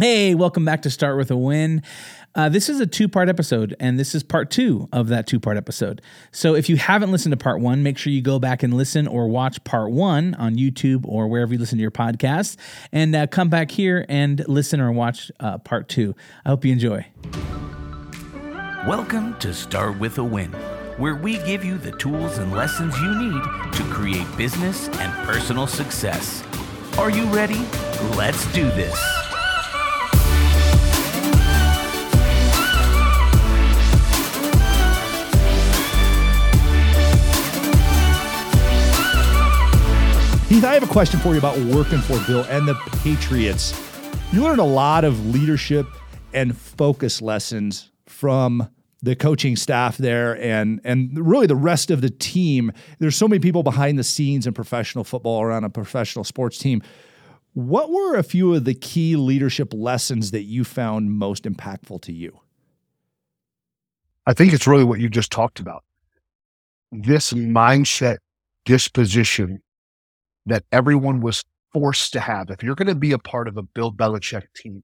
Hey, welcome back to Start with a Win. Uh, this is a two part episode, and this is part two of that two part episode. So if you haven't listened to part one, make sure you go back and listen or watch part one on YouTube or wherever you listen to your podcasts, and uh, come back here and listen or watch uh, part two. I hope you enjoy. Welcome to Start with a Win, where we give you the tools and lessons you need to create business and personal success. Are you ready? Let's do this. Heath, I have a question for you about working for Bill and the Patriots. You learned a lot of leadership and focus lessons from the coaching staff there and and really the rest of the team. There's so many people behind the scenes in professional football around a professional sports team. What were a few of the key leadership lessons that you found most impactful to you? I think it's really what you just talked about. This mindset disposition that everyone was forced to have. If you're going to be a part of a Bill Belichick team,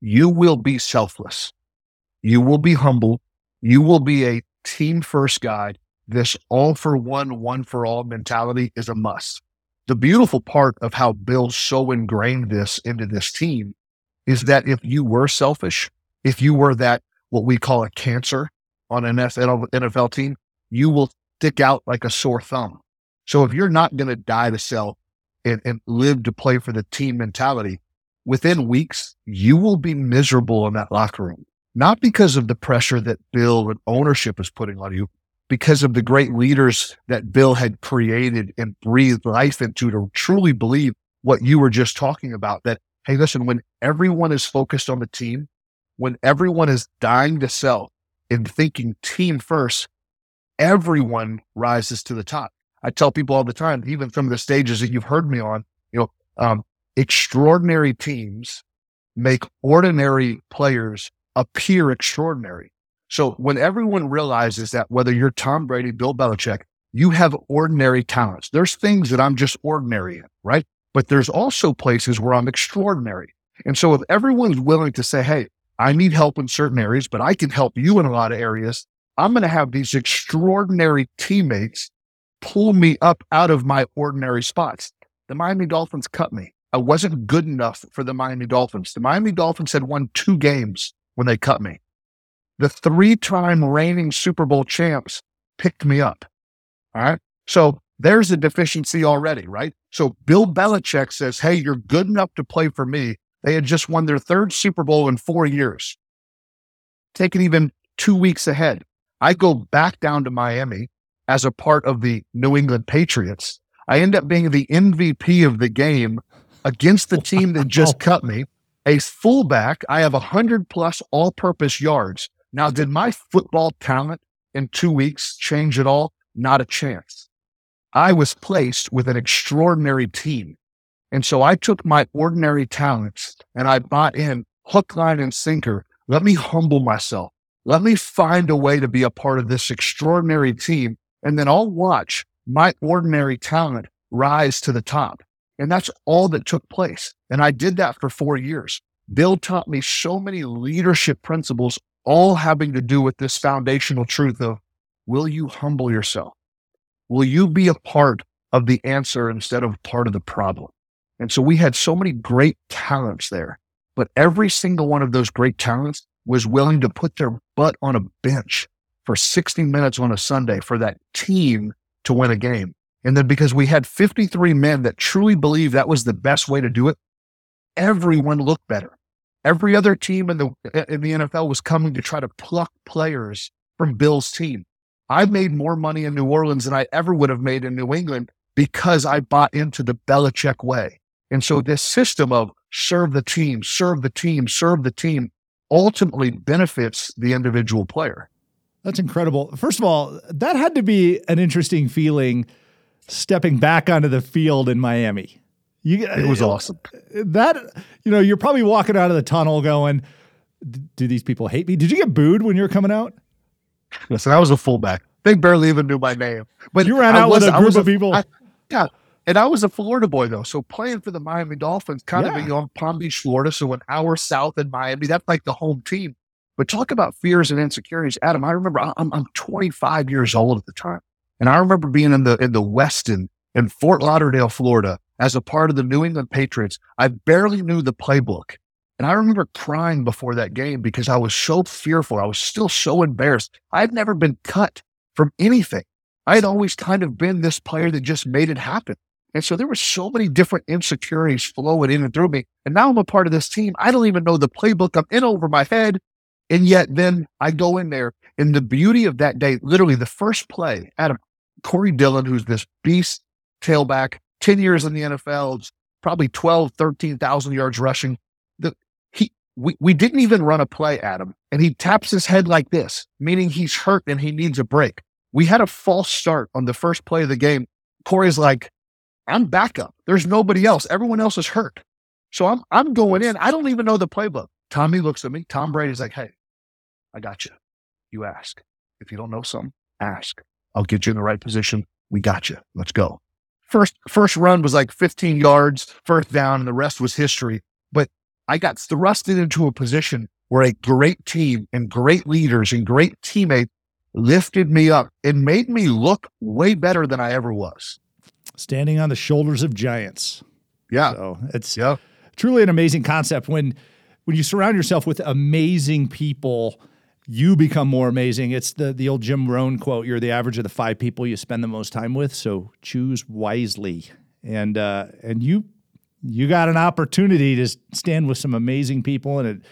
you will be selfless. You will be humble. You will be a team first guy. This all for one, one for all mentality is a must. The beautiful part of how Bill so ingrained this into this team is that if you were selfish, if you were that, what we call a cancer on an NFL, team, you will stick out like a sore thumb. So if you're not going to die to sell and, and live to play for the team mentality, within weeks, you will be miserable in that locker room. Not because of the pressure that Bill and ownership is putting on you, because of the great leaders that Bill had created and breathed life into to truly believe what you were just talking about. That, hey, listen, when everyone is focused on the team, when everyone is dying to sell and thinking team first, everyone rises to the top. I tell people all the time, even from the stages that you've heard me on, you know, um, extraordinary teams make ordinary players appear extraordinary. So when everyone realizes that whether you're Tom Brady, Bill Belichick, you have ordinary talents. There's things that I'm just ordinary in, right? But there's also places where I'm extraordinary. And so if everyone's willing to say, Hey, I need help in certain areas, but I can help you in a lot of areas. I'm going to have these extraordinary teammates pull me up out of my ordinary spots. The Miami Dolphins cut me. I wasn't good enough for the Miami Dolphins. The Miami Dolphins had won two games when they cut me. The three time reigning Super Bowl champs picked me up. All right. So there's a deficiency already, right? So Bill Belichick says, Hey, you're good enough to play for me. They had just won their third Super Bowl in four years, taken even two weeks ahead. I go back down to Miami as a part of the New England Patriots. I end up being the MVP of the game against the team that just cut me. A fullback, I have 100 plus all purpose yards. Now, did my football talent in two weeks change at all? Not a chance. I was placed with an extraordinary team. And so I took my ordinary talents and I bought in hook, line, and sinker. Let me humble myself. Let me find a way to be a part of this extraordinary team and then I'll watch my ordinary talent rise to the top. And that's all that took place. And I did that for four years. Bill taught me so many leadership principles, all having to do with this foundational truth of will you humble yourself? Will you be a part of the answer instead of part of the problem? And so we had so many great talents there, but every single one of those great talents was willing to put their butt on a bench for 60 minutes on a Sunday for that team to win a game. And then because we had 53 men that truly believed that was the best way to do it, everyone looked better. Every other team in the in the NFL was coming to try to pluck players from Bill's team. I made more money in New Orleans than I ever would have made in New England because I bought into the Belichick way. And so this system of serve the team, serve the team, serve the team ultimately benefits the individual player. That's incredible. First of all, that had to be an interesting feeling stepping back onto the field in Miami. You, it was uh, awesome. That, you know, you're probably walking out of the tunnel going, do these people hate me? Did you get booed when you were coming out? Listen, I was a fullback. They barely even knew my name. But you ran out was, with a group of people. I, yeah, And I was a Florida boy though, so playing for the Miami Dolphins, kind Yeah. of you know, Palm Beach, Florida, so an hour south in Miami. That's like the home team. But talk about fears and insecurities, Adam. I remember I'm I'm 25 years old at the time, and I remember being in the in the Westin in Fort Lauderdale, Florida, as a part of the New England Patriots. I barely knew the playbook, and I remember crying before that game because I was so fearful. I was still so embarrassed. I'd never been cut from anything. I had always kind of been this player that just made it happen. And so there were so many different insecurities flowing in and through me. And now I'm a part of this team. I don't even know the playbook. I'm in over my head. And yet then I go in there. And the beauty of that day, literally the first play, Adam, Corey Dillon, who's this beast tailback, 10 years in the NFL, probably 12, 13,000 yards rushing. The, he, we, we didn't even run a play, Adam. And he taps his head like this, meaning he's hurt and he needs a break. We had a false start on the first play of the game. Corey's like, I'm backup. There's nobody else. Everyone else is hurt. So I'm I'm going in. I don't even know the playbook. Tommy looks at me. Tom Brady's like, hey, I got you. You ask. If you don't know something, ask. I'll get you in the right position. We got you. Let's go. First first run was like 15 yards, first down, and the rest was history. But I got thrusted into a position where a great team and great leaders and great teammates lifted me up and made me look way better than I ever was. Standing on the shoulders of giants. Yeah. So it's Yeah. truly an amazing concept when when you surround yourself with amazing people you become more amazing. It's the the old jim rohn quote you're the average of the five people you spend the most time with so choose wisely. And uh and you you got an opportunity to stand with some amazing people and it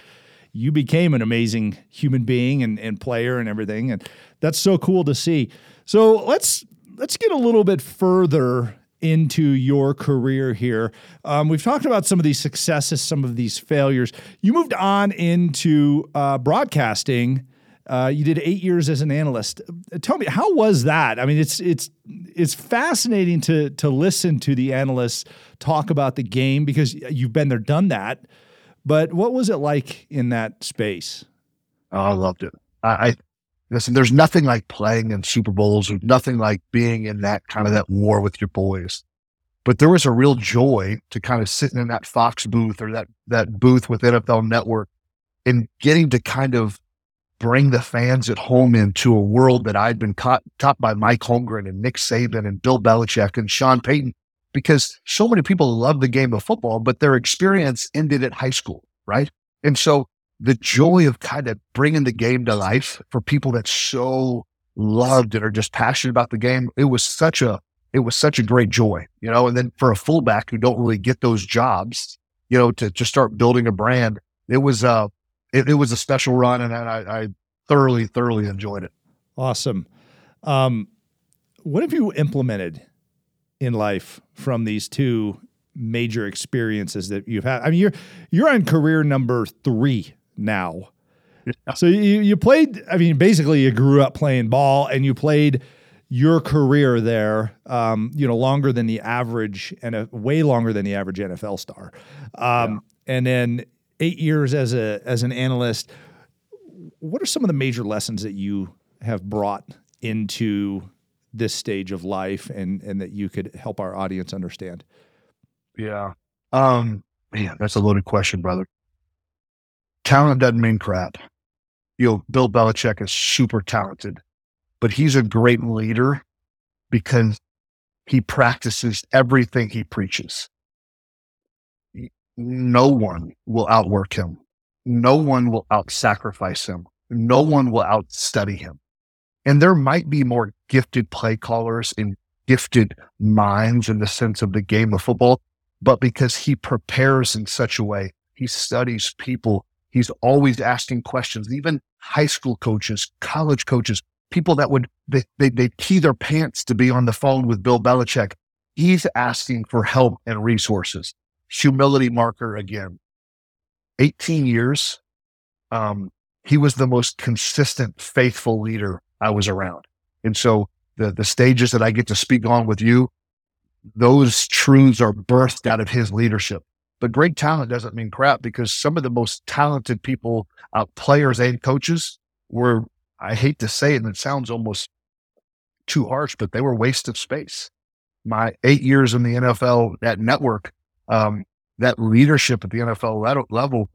you became an amazing human being and, and player and everything and that's so cool to see. So let's let's get a little bit further into your career here um, we've talked about some of these successes some of these failures you moved on into uh, broadcasting uh, you did eight years as an analyst. Tell me, how was that? I mean, it's it's it's fascinating to to listen to the analysts talk about the game because you've been there, done that. But what was it like in that space? Oh, I loved it. I, listen. There's nothing like playing in Super Bowls, or nothing like being in that kind of that war with your boys. But there was a real joy to kind of sitting in that Fox booth or that that booth with NFL Network and getting to kind of bring the fans at home into a world that I'd been caught, taught by Mike Holmgren and Nick Saban and Bill Belichick and Sean Payton, because so many people love the game of football, but their experience ended at high school, right? And so the joy of kind of bringing the game to life for people that so loved and are just passionate about the game, it was such a it was such a great joy, you know. And then for a fullback who don't really get those jobs, you know, to to start building a brand, it was uh it, it was a special run, and I, I thoroughly thoroughly enjoyed it. Awesome. Um, what have you implemented in life from these two major experiences that you've had? I mean, you're you're on career number three now. So you you played. I mean, basically, you grew up playing ball, and you played your career there. Um, you know, longer than the average, and a, way longer than the average NFL star. Um, And then eight years as a as an analyst. What are some of the major lessons that you have brought into this stage of life, and and that you could help our audience understand? Yeah. Um, man, that's a loaded question, brother. Talent doesn't mean crap. You know, Bill Belichick is super talented, but he's a great leader because he practices everything he preaches. No one will outwork him. No one will out sacrifice him. No one will outstudy him. And there might be more gifted play callers and gifted minds in the sense of the game of football, but because he prepares in such a way, he studies people. He's always asking questions, even high school coaches, college coaches, people that would, they, they, they key their pants to be on the phone with Bill Belichick. He's asking for help and resources. Humility marker again. 18 years. Um, he was the most consistent, faithful leader I was around. And so the, the stages that I get to speak on with you, those truths are birthed out of his leadership. But great talent doesn't mean crap because some of the most talented people, uh, players and coaches, were, I hate to say it, and it sounds almost too harsh, but they were waste of space. my eight years in the NFL that network, um, that leadership at the NFL level,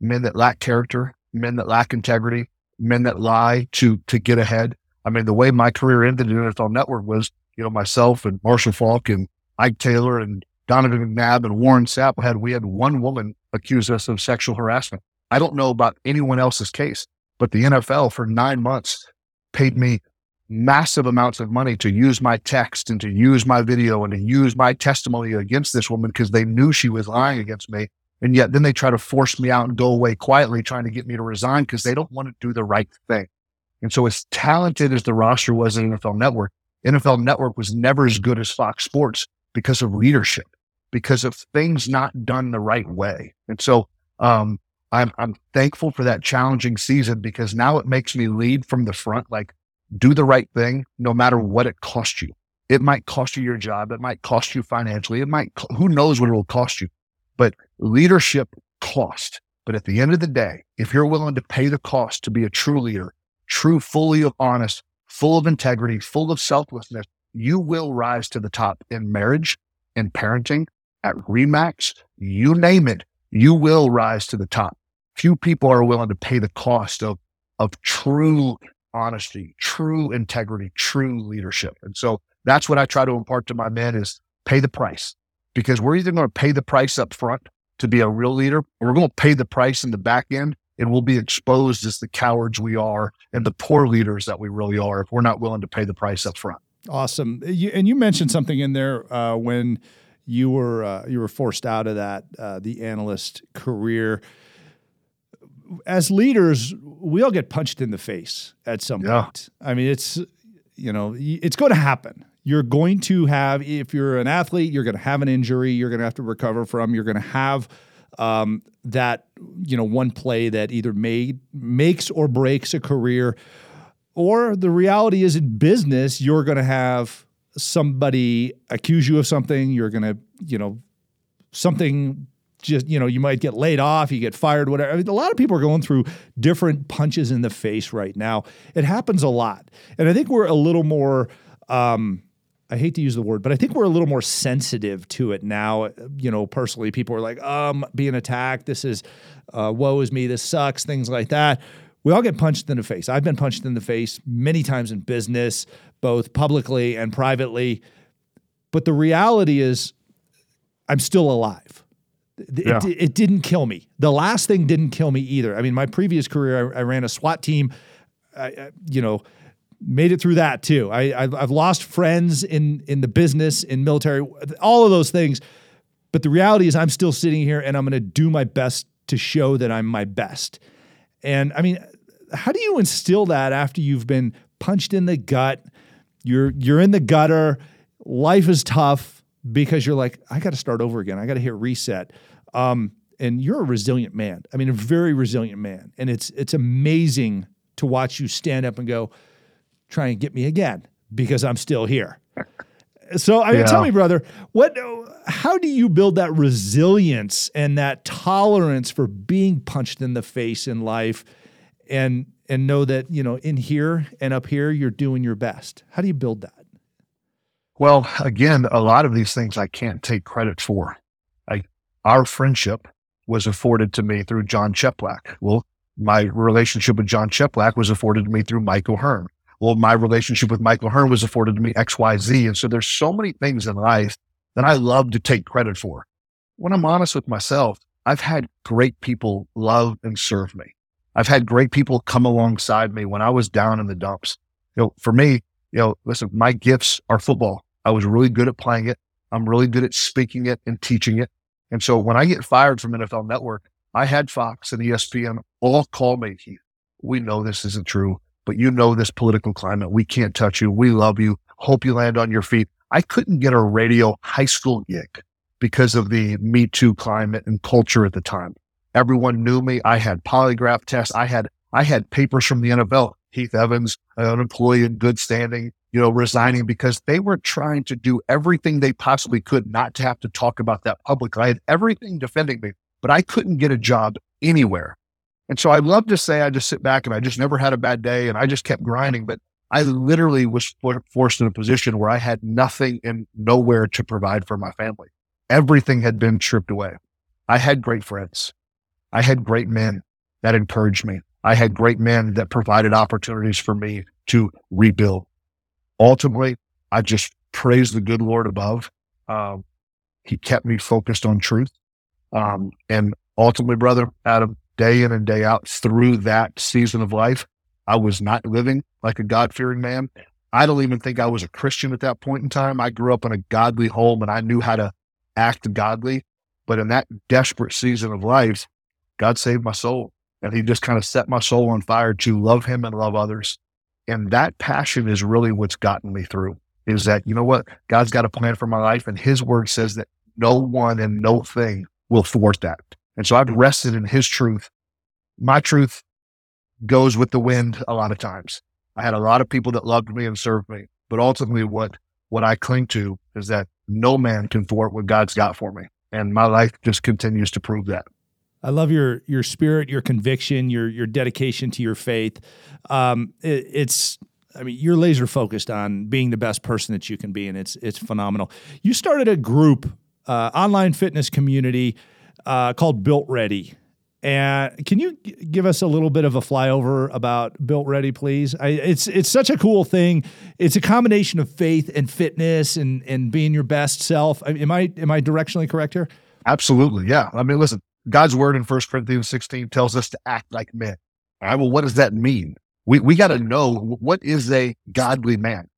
men that lack character, men that lack integrity, men that lie to to get ahead. I mean, the way my career ended in the NFL Network was, you know, myself and Marshall Faulk and Ike Taylor and Donovan McNabb and Warren Sapp had we had one woman accuse us of sexual harassment. I don't know about anyone else's case, but the NFL for nine months paid me massive amounts of money to use my text and to use my video and to use my testimony against this woman because they knew she was lying against me. And yet then they try to force me out and go away quietly, trying to get me to resign because they don't want to do the right thing. And so as talented as the roster was in NFL Network, NFL Network was never as good as Fox Sports because of leadership, because of things not done the right way. And so um, I'm I'm thankful for that challenging season because now it makes me lead from the front, like do the right thing, no matter what it costs you. It might cost you your job. It might cost you financially. It might, who knows what it will cost you, but leadership cost. But at the end of the day, if you're willing to pay the cost to be a true leader, true, fully honest, full of integrity, full of selflessness, you will rise to the top in marriage, in parenting, at RE/MAX, you name it, you will rise to the top. Few people are willing to pay the cost of, of true honesty, true integrity, true leadership. And so that's what I try to impart to my men is pay the price because we're either going to pay the price up front to be a real leader or we're going to pay the price in the back end and we'll be exposed as the cowards we are and the poor leaders that we really are if we're not willing to pay the price up front. Awesome. You, and you mentioned something in there uh, when you were uh, you were forced out of that uh, the analyst career as leaders, we all get punched in the face at some yeah. point. I mean, it's you know, it's going to happen. You're going to have, if you're an athlete, you're going to have an injury. You're going to have to recover from. You're going to have um, that you know one play that either made makes or breaks a career. Or the reality is in business, you're going to have somebody accuse you of something. You're going to, you know, something just you know you might get laid off you get fired whatever I mean, a lot of people are going through different punches in the face right now it happens a lot and i think we're a little more um, I hate to use the word, but I think we're a little more sensitive to it now. You know, personally, people are like, um, being attacked. This is, uh, woe is me. This sucks. Things like that. We all get punched in the face. I've been punched in the face many times in business, both publicly and privately. But the reality is, I'm still alive. It, yeah. it, it, didn't kill me. The last thing didn't kill me either. I mean, my previous career, I, I ran a SWAT team. I, I, you know, made it through that too. I, I've, I've lost friends in in the business, in military, all of those things. But the reality is, I'm still sitting here, and I'm going to do my best to show that I'm my best. And I mean, how do you instill that after you've been punched in the gut? You're you're in the gutter. Life is tough because you're like, I got to start over again. I got to hit reset. Um, and you're a resilient man. I mean, a very resilient man. And it's it's amazing to watch you stand up and go, try and get me again because I'm still here. So I mean, yeah. tell me, brother, what? How do you build that resilience and that tolerance for being punched in the face in life, and and know that you know in here and up here you're doing your best? How do you build that? Well, again, a lot of these things I can't take credit for. I, our friendship was afforded to me through Jon Cheplak. Well, my relationship with Jon Cheplak was afforded to me through Michael Hearn. Well, my relationship with Michael Hearn was afforded to me XYZ. And so there's so many things in life that I love to take credit for. When I'm honest with myself, I've had great people love and serve me. I've had great people come alongside me when I was down in the dumps. You know, for me, you know, listen, my gifts are football. I was really good at playing it. I'm really good at speaking it and teaching it. And so when I get fired from NFL Network, I had Fox and ESPN all call me. We know this isn't true, but you know this political climate. We can't touch you. We love you. Hope you land on your feet. I couldn't get a radio high school gig because of the Me Too climate and culture at the time. Everyone knew me. I had polygraph tests. I had I had papers from the NFL. Heath Evans, an employee in good standing, you know, resigning because they were trying to do everything they possibly could not to have to talk about that publicly. I had everything defending me, but I couldn't get a job anywhere. And so I love to say I just sit back and I just never had a bad day and I just kept grinding. But I literally was forced in a position where I had nothing and nowhere to provide for my family. Everything had been stripped away. I had great friends. I had great men that encouraged me. I had great men that provided opportunities for me to rebuild. Ultimately, I just praise the good Lord above. Um, he kept me focused on truth. Um, and ultimately, brother Adam, day in and day out through that season of life, I was not living like a God fearing man. I don't even think I was a Christian at that point in time. I grew up in a godly home and I knew how to act godly. But in that desperate season of life, God saved my soul and he just kind of set my soul on fire to love him and love others. And that passion is really what's gotten me through is that, you know what? God's got a plan for my life. And his word says that no one and no thing will thwart that. And so I've rested in his truth. My truth goes with the wind a lot of times. I had a lot of people that loved me and served me, but ultimately what, what I cling to is that no man can thwart what God's got for me. And my life just continues to prove that. I love your your spirit, your conviction, your your dedication to your faith. Um, it, it's I mean, you're laser focused on being the best person that you can be, and it's it's phenomenal. You started a group, uh, online fitness community uh, called Built Ready. And can you give us a little bit of a flyover about Built Ready, please? I, it's it's such a cool thing. It's a combination of faith and fitness and and being your best self. I, am I am I directionally correct here? Absolutely, yeah. I mean, listen, God's word in 1 Corinthians 16 tells us to act like men. All right, well, what does that mean? We we got to know what is a godly man.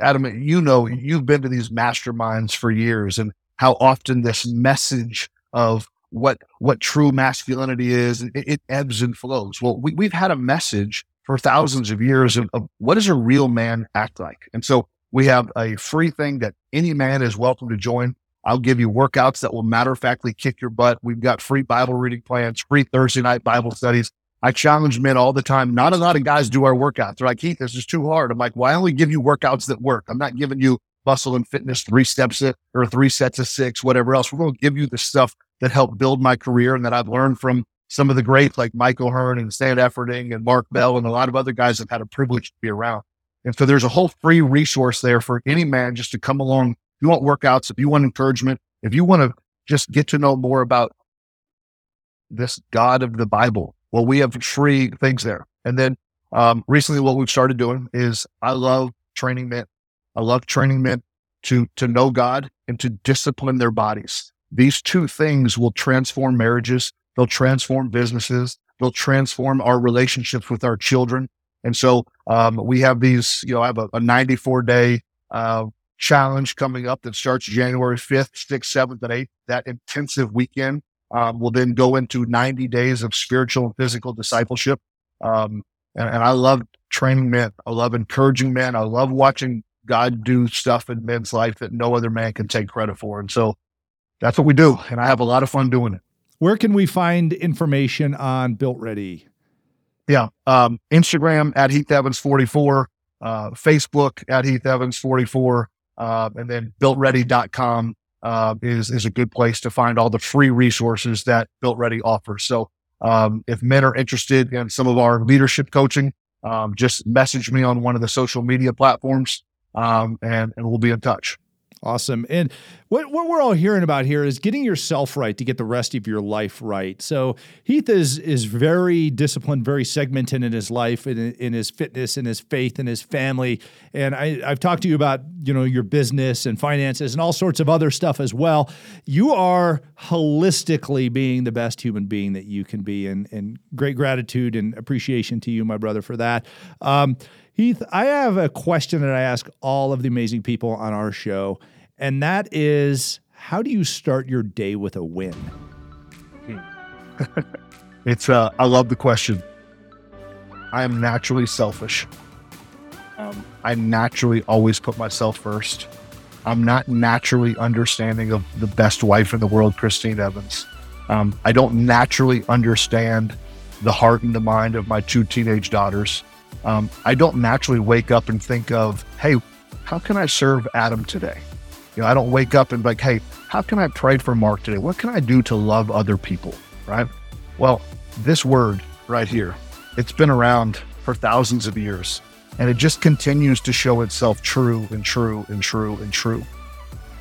Adam, you know, you've been to these masterminds for years, and how often this message of what what true masculinity is. It, it ebbs and flows. Well, we, we've had a message for thousands of years of, of what does a real man act like, and so we have a free thing that any man is welcome to join. I'll give you workouts that will matter of factly kick your butt. We've got free Bible reading plans, free Thursday night Bible studies. I challenge men all the time. Not a lot of guys do our workouts. They're like, Heath, this is too hard. I'm like, why well, only give you workouts that work. I'm not giving you muscle and fitness three steps it or three sets of six, whatever else. We're going to give you the stuff that helped build my career and that I've learned from some of the greats like Mike O'Hearn and Stan Efferding and Mark Bell and a lot of other guys I've had a privilege to be around. And so there's a whole free resource there for any man just to come along. If you want workouts, if you want encouragement, if you want to just get to know more about this God of the Bible, well, we have free things there. And then um, recently, what we've started doing is I love training men. I love training men to to know God and to discipline their bodies. These two things will transform marriages. They'll transform businesses. They'll transform our relationships with our children. And so um, we have these, you know, I have a, a 94 day uh, challenge coming up that starts January 5th, 6th, 7th, and 8th. That intensive weekend um, will then go into 90 days of spiritual and physical discipleship. Um, and, and I love training men. I love encouraging men. I love watching God do stuff in men's life that no other man can take credit for. And so that's what we do. And I have a lot of fun doing it. Where can we find information on Built Ready? Yeah. Um, Instagram at Heath Evans 44, uh, Facebook at Heath Evans 44, uh, and then builtready.com uh, is, is a good place to find all the free resources that Built Ready offers. So um, if men are interested in some of our leadership coaching, um, just message me on one of the social media platforms um, and, and we'll be in touch. Awesome. And what, what we're all hearing about here is getting yourself right to get the rest of your life right. So Heath is is very disciplined, very segmented in his life, in, in his fitness, in his faith, in his family. And I, I've talked to you about you know your business and finances and all sorts of other stuff as well. You are holistically being the best human being that you can be, and and great gratitude and appreciation to you, my brother, for that. Um, Heath, I have a question that I ask all of the amazing people on our show, and that is how do you start your day with a win? it's, uh, I love the question. I am naturally selfish. Um, I naturally always put myself first. I'm not naturally understanding of the best wife in the world, Christine Evans. Um, I don't naturally understand the heart and the mind of my two teenage daughters. Um, I don't naturally wake up and think of, hey, how can I serve Adam today? You know, I don't wake up and like, hey, how can I pray for Mark today? What can I do to love other people? Right? Well, this word right here, it's been around for thousands of years. And it just continues to show itself true and true and true and true.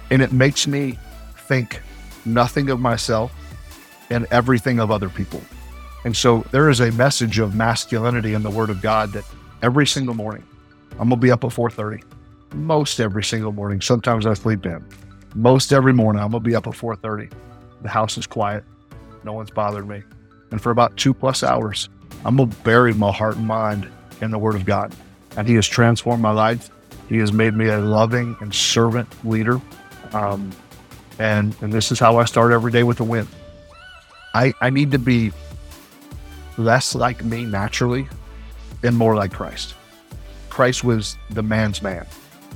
And it makes me think nothing of myself and everything of other people. And so there is a message of masculinity in the word of God that every single morning, I'm gonna be up at 4:30. Most every single morning. Sometimes I sleep in. Most every morning I'm gonna be up at 4:30. The house is quiet. No one's bothered me. And for about two plus hours, I'm gonna bury my heart and mind in the word of God. And he has transformed my life. He has made me a loving and servant leader. Um, and and this is how I start every day with a win. I, I need to be less like me naturally and more like Christ. Christ was the man's man.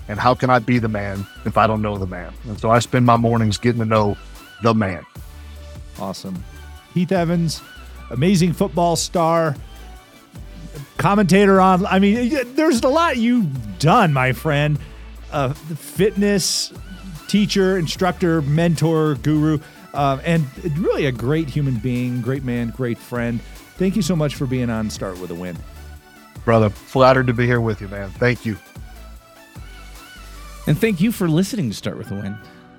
And how can I be the man if I don't know the man? And so I spend my mornings getting to know the man. Awesome. Heath Evans, amazing football star, commentator on. I mean, there's a lot you've done, my friend. Uh, fitness teacher, instructor, mentor, guru, uh, and really a great human being, great man, great friend. Thank you so much for being on Start with a Win. Brother, flattered to be here with you, man. Thank you. And thank you for listening to Start with a Win.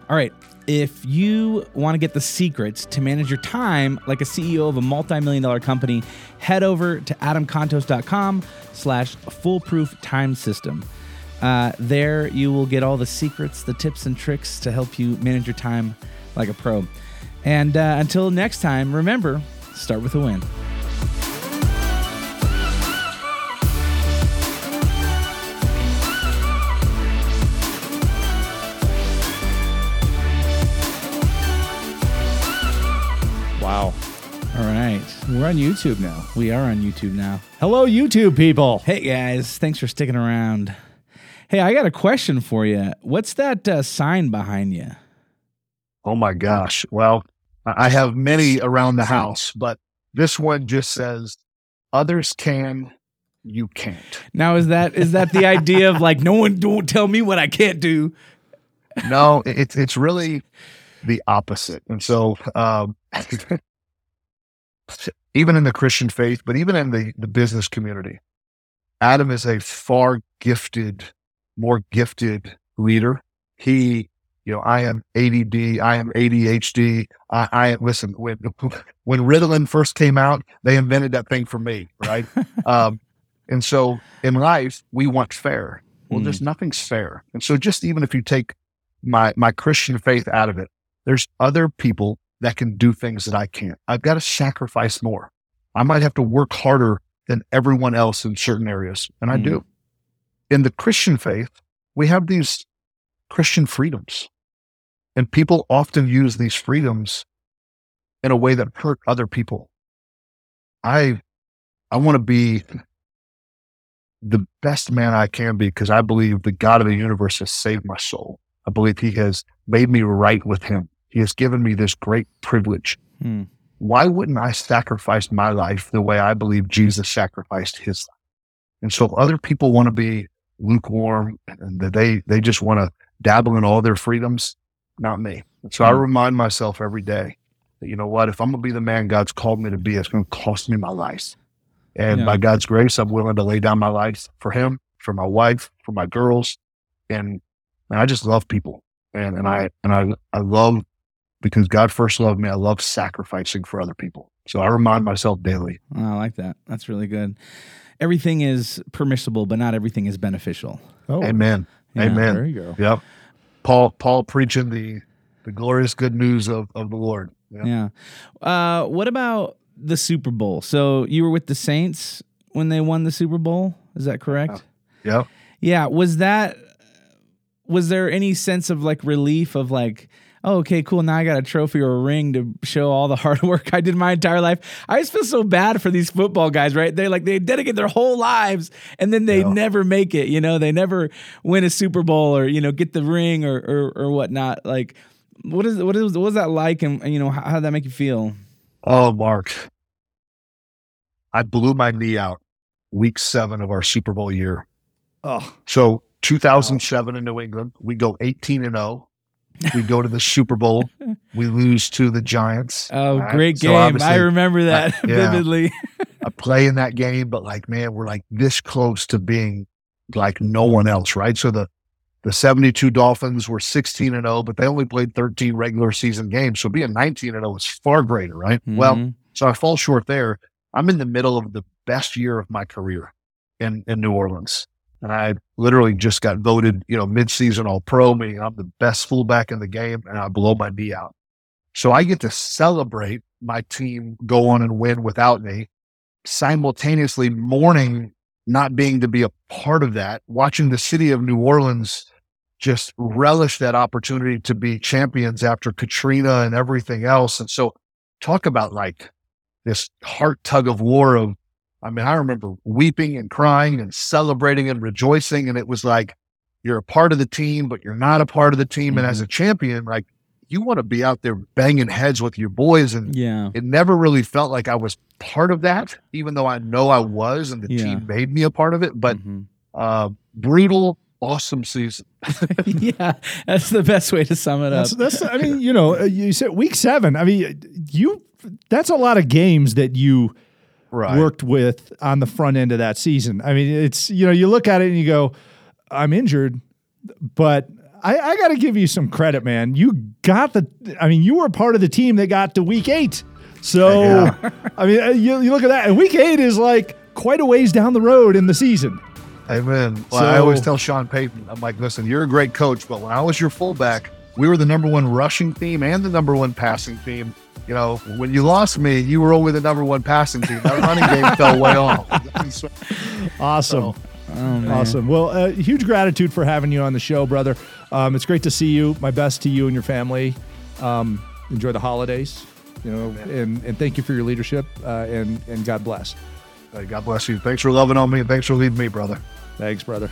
All right. If you want to get the secrets to manage your time like a CEO of a multi-million dollar company, head over to adamcontos.com slash foolproof time system. Uh, there you will get all the secrets, the tips and tricks to help you manage your time like a pro. And uh, until next time, remember, start with a win. Right. We're on YouTube now. We are on YouTube now. Hello, YouTube people. Hey, guys. Thanks for sticking around. Hey, I got a question for you. What's that uh, sign behind you? Oh my gosh. Well, I have many around the house, but this one just says, others can, you can't. Now, is that is that the idea of like no one don't tell me what I can't do? No, it's it's really the opposite. And so, um, even in the Christian faith, but even in the, the business community, Adam is a far gifted, more gifted leader. He, you know, I am ADD, I am ADHD. I, I listen, when, when Ritalin first came out, they invented that thing for me, right? um, and so in life, we want fair. Well, Mm. just nothing's fair. And so just even if you take my, my Christian faith out of it, there's other people that can do things that I can't. I've got to sacrifice more. I might have to work harder than everyone else in certain areas. And I Mm. do. In the Christian faith, we have these Christian freedoms. And people often use these freedoms in a way that hurt other people. I I want to be the best man I can be because I believe the God of the universe has saved my soul. I believe he has made me right with him. He has given me this great privilege. Hmm. Why wouldn't I sacrifice my life the way I believe Jesus sacrificed his life? And so other people want to be lukewarm and that they, they just want to dabble in all their freedoms, not me. And so I Hmm. remind myself every day that, you know what, if I'm going to be the man God's called me to be, it's going to cost me my life. And Yeah. by God's grace, I'm willing to lay down my life for him, for my wife, for my girls. And, and I just love people. And, and I, and I, I love because God first loved me. I love sacrificing for other people. So I remind myself daily. Oh, I like that. That's really good. Everything is permissible, but not everything is beneficial. Oh, Amen. Yeah, Amen. there you go. Yep. Paul, Paul preaching the, the glorious good news of, of the Lord. Yep. Yeah. Uh, what about the Super Bowl? So you were with the Saints when they won the Super Bowl. Is that correct? Yep. Yeah. Was that? Was there any sense of like relief of like, oh, okay, cool. Now I got a trophy or a ring to show all the hard work I did my entire life. I just feel so bad for these football guys, right? They like they dedicate their whole lives and then they Yeah. never make it. You know, they never win a Super Bowl or you know get the ring or or, or whatnot. Like, what is what is what was that like? And you know, how, how did that make you feel? Oh, Mark. I blew my knee out week seven of our Super Bowl year. Oh, So 2007 in New England, we go 18 and 0. We go to the Super Bowl. We lose to the Giants. Oh, right? great So game! I remember that yeah. vividly. I play in that game, but like, man, we're like this close to being like no one else, right? So the the 72 Dolphins were 16 and 0, but they only played 13 regular season games. So being 19 and 0 is far greater, right? Well, Mhm. so I fall short there. I'm in the middle of the best year of my career in, in New Orleans. And I literally just got voted, you know, midseason all pro, meaning I'm the best fullback in the game, and I blow my knee out. So I get to celebrate my team go on and win without me, simultaneously mourning not being to be a part of that, watching the city of New Orleans just relish that opportunity to be champions after Katrina and everything else. And so talk about like this heart tug of war of, I mean, I remember weeping and crying and celebrating and rejoicing. And it was like, you're a part of the team, but you're not a part of the team. And as a champion, like you want to be out there banging heads with your boys. And Yeah. it never really felt like I was part of that, even though I know I was and the Yeah. team made me a part of it. But Mhm. uh, brutal, awesome season. yeah, that's the best way to sum it up. That's, that's I mean, you know, uh, you said week seven. I mean, you that's a lot of games that you Right. worked with on the front end of that season. I mean, it's you know, you look at it and you go, I'm injured, but I, I got to give you some credit, man. You got the. I mean, you were part of the team that got to week eight. So, Yeah. I mean, uh, you, you look at that, and week eight is like quite a ways down the road in the season. Amen. Well, I always tell Sean Payton, I'm like, listen, you're a great coach, but when I was your fullback, we were the number one rushing team and the number one passing team. You know, when you lost me, you were only the number one passing team. That running game fell way off. Awesome. oh. Awesome. Well, uh, huge gratitude for having you on the show, brother. Um, it's great to see you. My best to you and your family. Um, enjoy the holidays, you know, and, and thank you for your leadership. Uh, and and God bless. God bless you. Thanks for loving on me thanks for leading me, brother. Thanks, brother.